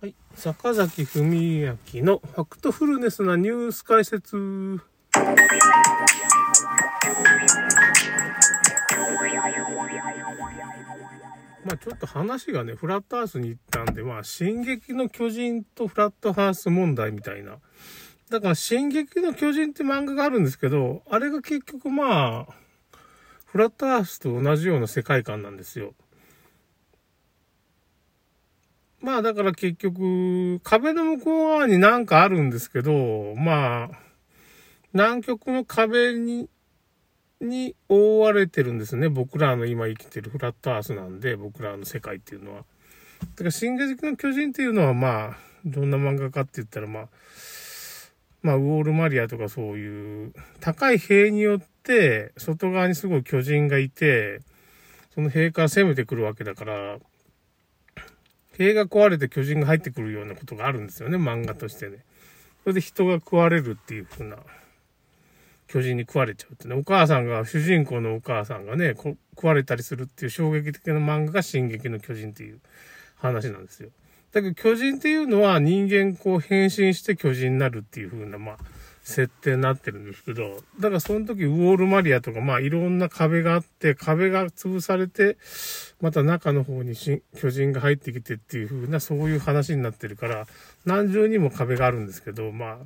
はい。坂崎文明のファクトフルネスなニュース解説。まあちょっと話がね、フラットハウスに行ったんで、まあ、進撃の巨人とフラットハウス問題みたいな。だから、進撃の巨人って漫画があるんですけど、あれが結局まあ、フラットハウスと同じような世界観なんですよ。まあだから結局、壁の向こう側になんかあるんですけど、まあ、南極の壁に、に覆われてるんですね。僕らの今生きてるフラットアースなんで、僕らの世界っていうのは。だから進撃の巨人っていうのはまあ、どんな漫画かって言ったらまあ、まあ、ウォールマリアとかそういう、高い塀によって、外側にすごい巨人がいて、その塀から攻めてくるわけだから、塀が壊れて巨人が入ってくるようなことがあるんですよね、漫画としてね。それで人が食われるっていう風な、巨人に食われちゃうってね。お母さんが、主人公のお母さんがね、食われたりするっていう衝撃的な漫画が進撃の巨人っていう話なんですよ。だけど巨人っていうのは人間こう変身して巨人になるっていう風な、まあ、設定になってるんですけど、だからその時ウォールマリアとか、まあいろんな壁があって、壁が潰されて、また中の方に巨人が入ってきてっていう風な、そういう話になってるから、何重にも壁があるんですけど、まあ、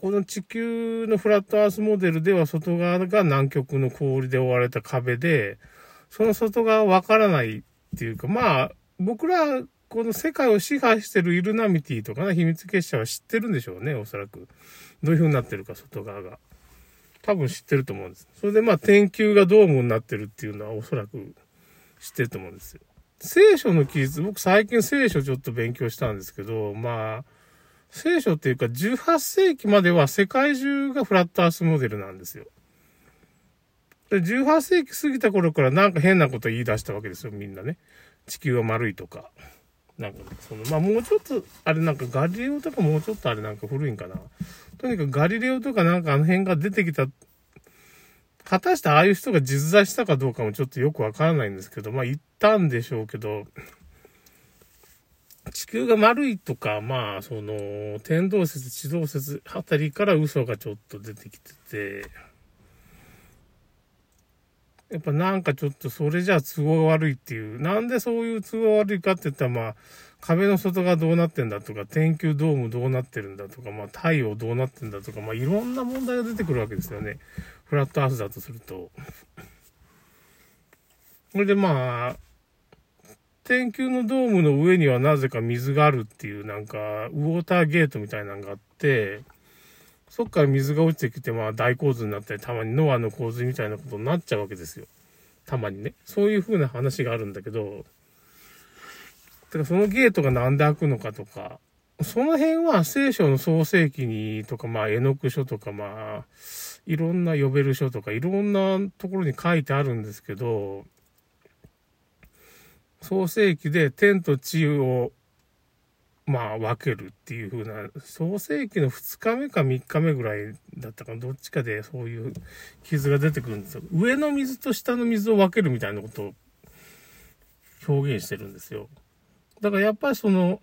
この地球のフラットアースモデルでは外側が南極の氷で覆われた壁で、その外側わからないっていうか、まあ、僕らこの世界を支配してるイルナミティとかね、秘密結社は知ってるんでしょうね、おそらく。どういう風になってるか、外側が。多分知ってると思うんです。それでまあ、天球がドームになってるっていうのはおそらく知ってると思うんですよ。聖書の記述、僕最近聖書ちょっと勉強したんですけど、まあ、聖書っていうか18世紀までは世界中がフラットアースモデルなんですよ。で18世紀過ぎた頃からなんか変なこと言い出したわけですよ、みんなね。地球は丸いとか。なんか、その、まあ、もうちょっと、あれなんかガリレオとかもうちょっとあれなんか古いんかな。とにかくガリレオとかなんかあの辺が出てきた、果たしてああいう人が実在したかどうかもちょっとよくわからないんですけど、まあ、言ったんでしょうけど、地球が丸いとか、まあ、その、天動説、地動説あたりから嘘がちょっと出てきてて、やっぱなんかちょっとそれじゃあ都合悪いっていう。なんでそういう都合悪いかって言ったらまあ、壁の外がどうなってんだとか、天球ドームどうなってるんだとか、まあ太陽どうなってんだとか、まあいろんな問題が出てくるわけですよね。フラットアースだとすると。それでまあ、天球のドームの上にはなぜか水があるっていうなんか、ウォーターゲートみたいなのがあって、そっから水が落ちてきて、まあ大洪水になったり、たまにノアの洪水みたいなことになっちゃうわけですよ。たまにね。そういう風な話があるんだけど、てからそのゲートがなんで開くのかとか、その辺は聖書の創世記にとか、まあ、絵の具書とか、まあ、いろんな呼べる書とか、いろんなところに書いてあるんですけど、創世記で天と地をまあ、分けるっていう風な、創世紀の2日目か3日目ぐらいだったかどっちかでそういう傷が出てくるんですよ。上の水と下の水を分けるみたいなことを表現してるんですよ。だからやっぱりその、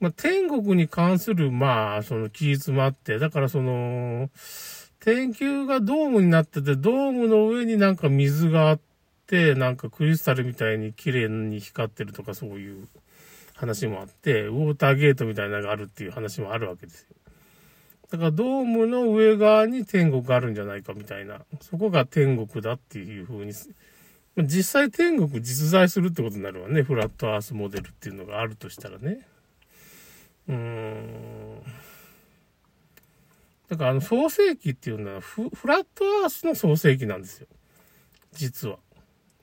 まあ、天国に関する、まあ、その記述もあって、だからその、天球がドームになってて、ドームの上になんか水があって、なんかクリスタルみたいに綺麗に光ってるとかそういう話もあって、ウォーターゲートみたいなのがあるっていう話もあるわけですよ。だからドームの上側に天国があるんじゃないかみたいな、そこが天国だっていう風に、実際天国実在するってことになるわね。フラットアースモデルっていうのがあるとしたらね。うーん。だからあの創世記っていうのはフラットアースの創世記なんですよ。実は。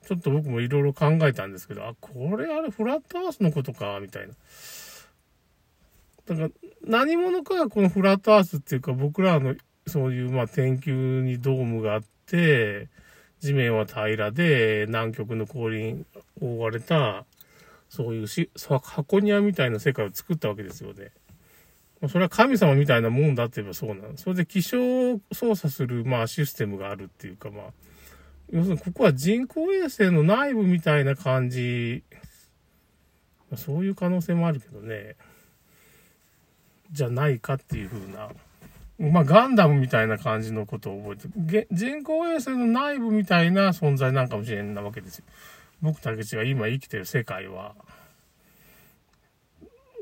ちょっと僕もいろいろ考えたんですけど、あ、これあれフラットアースのことか、みたいな。だから、何者かがこのフラットアースっていうか、僕らのそういう、まあ、天球にドームがあって、地面は平らで、南極の氷に覆われた、そういうし、箱庭みたいな世界を作ったわけですよね。それは神様みたいなもんだって言えばそうなの。それで気象を操作する、まあ、システムがあるっていうか、まあ、要するにここは人工衛星の内部みたいな感じそういう可能性もあるけどね。じゃないかっていう風な。まあ、ガンダムみたいな感じのことを覚えて人工衛星の内部みたいな存在なんかもしれんなわけですよ。僕たちが今生きてる世界は。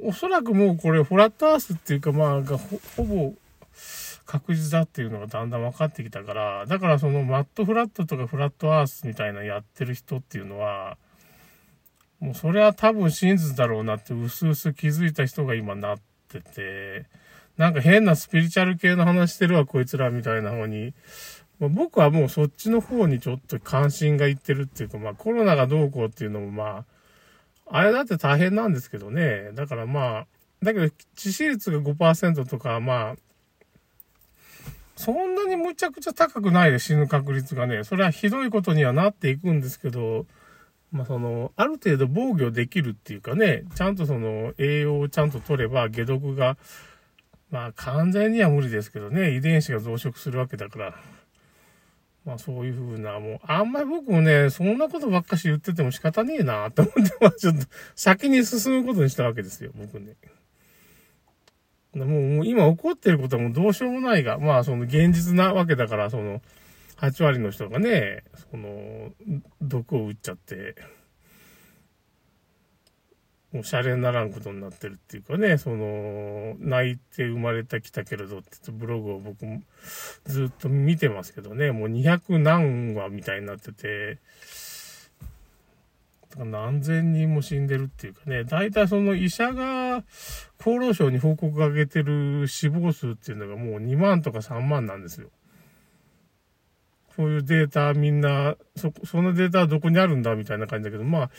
おそらくもうこれフラットアースっていうかまあほほぼ確実だっていうのがだんだん分かってきたから、だからそのマットフラットとかフラットアースみたいなやってる人っていうのは、もうそれは多分真実だろうなって薄々気づいた人が今なってて、なんか変なスピリチュアル系の話してるわ、こいつらみたいな方に、まあ、僕はもうそっちの方にちょっと関心がいってるっていうか、まあコロナがどうこうっていうのもまあ、あれだって大変なんですけどね。だからまあ、だけど致死率が5%とか、まあ、そんなにむちゃくちゃ高くないで死ぬ確率がね、それはひどいことにはなっていくんですけど、まあその、ある程度防御できるっていうかね、ちゃんとその栄養をちゃんと取れば解毒が、まあ完全には無理ですけどね、遺伝子が増殖するわけだから、まあそういうふうな、もう、あんまり僕もね、そんなことばっかし言ってても仕方ねえなって思って、まあちょっと先に進むことにしたわけですよ、僕ね。もう、もう今起こってることはもうどうしようもないが、まあその現実なわけだから、その、8割の人がね、その、毒を打っちゃって、もうシャレにならんことになってるっていうかね、その、泣いて生まれたきたけれどってブログを僕もずっと見てますけどね、もう200何話みたいになってて、何千人も死んでるっていうかね、大体その医者が厚労省に報告を上げてる死亡数っていうのがもう2万とか3万なんですよ。そういうデータみんな、そ、そのデータはどこにあるんだみたいな感じだけど、まあ、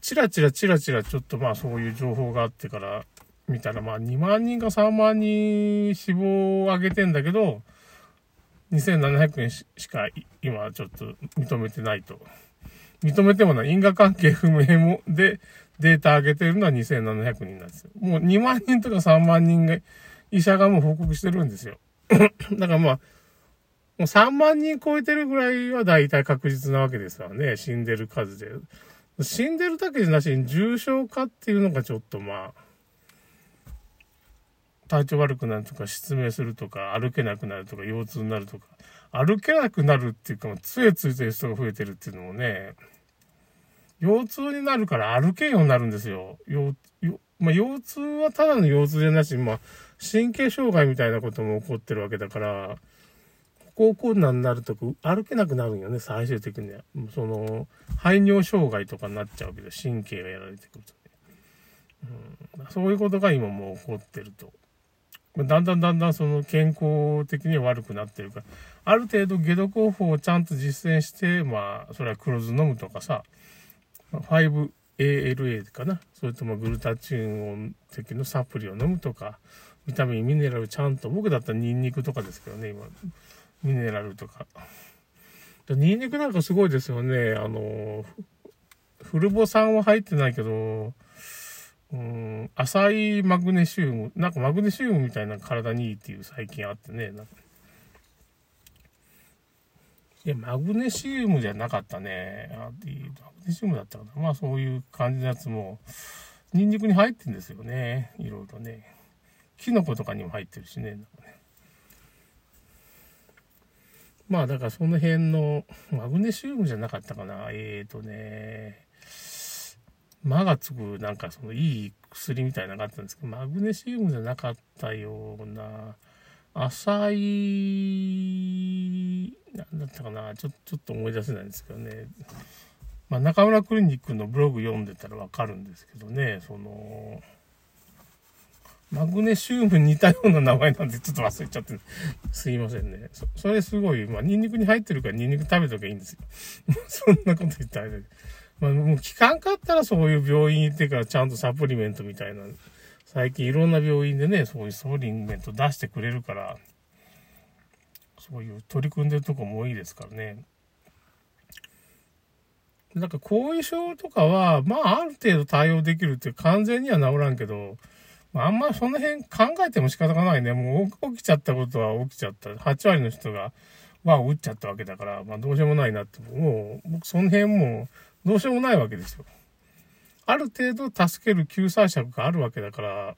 チラチラチラチラちょっとまあそういう情報があってから見たらまあ2万人か3万人死亡を上げてんだけど、2700円しか今ちょっと認めてないと。認めてもな。因果関係不明もでデータ上げてるのは2700人なんですよ。もう2万人とか3万人が、医者がもう報告してるんですよ。だからまあ、もう3万人超えてるぐらいは大体確実なわけですわね。死んでる数で。死んでるだけじゃなしに重症化っていうのがちょっとまあ、体調悪くなるとか、失明するとか、歩けなくなるとか、腰痛になるとか、歩けなくなるっていうか、杖ついてる人が増えてるっていうのもね、腰痛になるから歩けんようになるんですよ。腰、まあ、腰痛はただの腰痛じゃなし、まあ、神経障害みたいなことも起こってるわけだから、歩行困難になると歩けなくなるんよね、最終的には。その、排尿障害とかになっちゃうけど、神経がやられてくるとね。うん、そういうことが今もう起こってると。だんだんだんだんその健康的に悪くなってるから、ある程度解毒方法をちゃんと実践して、まあ、それは黒酢飲むとかさ、5ALA かな？それともグルタチン的のサプリを飲むとか、ビタミン、ミネラルちゃんと、僕だったらニンニクとかですけどね、今。ミネラルとか。ニンニクなんかすごいですよね。あの、フルボ酸は入ってないけど、うん、浅いマグネシウム、なんかマグネシウムみたいな体にいいっていう最近あってね、なんかいや、マグネシウムじゃなかったね。あマグネシウムだったかな。まあそういう感じのやつも、ニンニクに入ってんですよね。いろいろね。キノコとかにも入ってるしね。ねまあだからその辺の、マグネシウムじゃなかったかな。えーとね、マがつくなんかそのいい薬みたいなのがあったんですけど、マグネシウムじゃなかったような、浅い、なんだったかな、ちょちょっと思い出せないんですけどね。まあ、中村クリニックのブログ読んでたらわかるんですけどね、その、マグネシウム似たような名前なんでちょっと忘れちゃって、すいませんね。そそれすごい、まあ、ニンニクに入ってるからニンニク食べときゃいいんですよ。そんなこと言ったらあれだけど。まあ、もう聞かんかったらそういう病院行ってからちゃんとサプリメントみたいな最近いろんな病院でね、そういうサプリンメント出してくれるから、そういう取り組んでるとこも多いですからね。なんか後遺症とかは、まあある程度対応できるって完全には治らんけど、まあ、んまその辺考えても仕方がないね。もう起きちゃったことは起きちゃった。8割の人が輪を打っちゃったわけだから、まあどうしようもないなって。もう僕その辺もどうしようもないわけですよ。ある程度助ける救済策があるわけだから、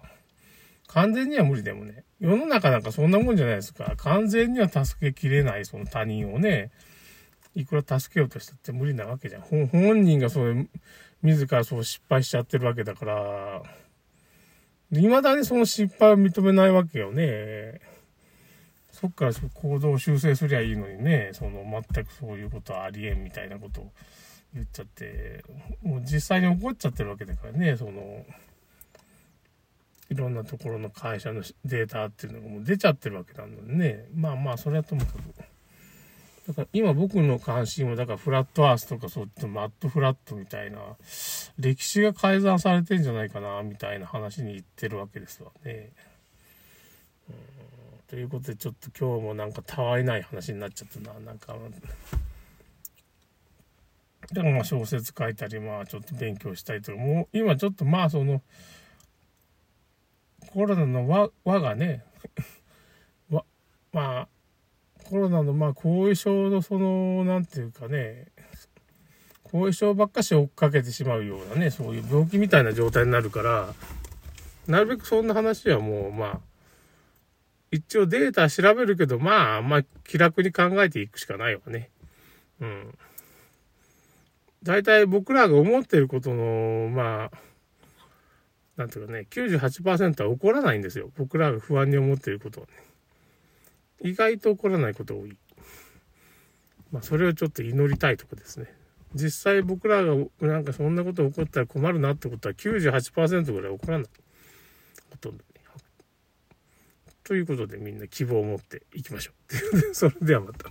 完全には無理でもね。世の中なんかそんなもんじゃないですか。完全には助けきれないその他人をね、いくら助けようとしたって無理なわけじゃん。本人がそう、自らそう失敗しちゃってるわけだから、未だにその失敗を認めないわけよね。そっから行動を修正すりゃいいのにね、その全くそういうことはありえんみたいなことを言っちゃって、もう実際に起こっちゃってるわけだからね、その、いろんなところの会社のデータっていうのがもう出ちゃってるわけなのでね、まあまあ、それはともかく。だから今僕の関心は、だからフラットアースとかそっちマットフラットみたいな、歴史が改ざんされてんじゃないかな、みたいな話に言ってるわけですわね。うんということで、ちょっと今日もなんかたわいない話になっちゃったな。なんか、でもまあ小説書いたり、まあちょっと勉強したりとか、もう今ちょっとまあその、コロナの輪がね、まあ、コロナのまあ後遺症のその、なんていうかね、後遺症ばっかし追っかけてしまうようなね、そういう病気みたいな状態になるから、なるべくそんな話はもう、まあ、一応データ調べるけど、まあ、まあ、気楽に考えていくしかないわね。うん。大体僕らが思ってることの、まあ、なんていうかね、98%は起こらないんですよ。僕らが不安に思ってることはね。意外と起こらないことが多い。まあ、それをちょっと祈りたいとこですね。実際僕らがなんかそんなこと起こったら困るなってことは98%ぐらい起こらない。ほとんど。ということでみんな希望を持っていきましょう。それではまた。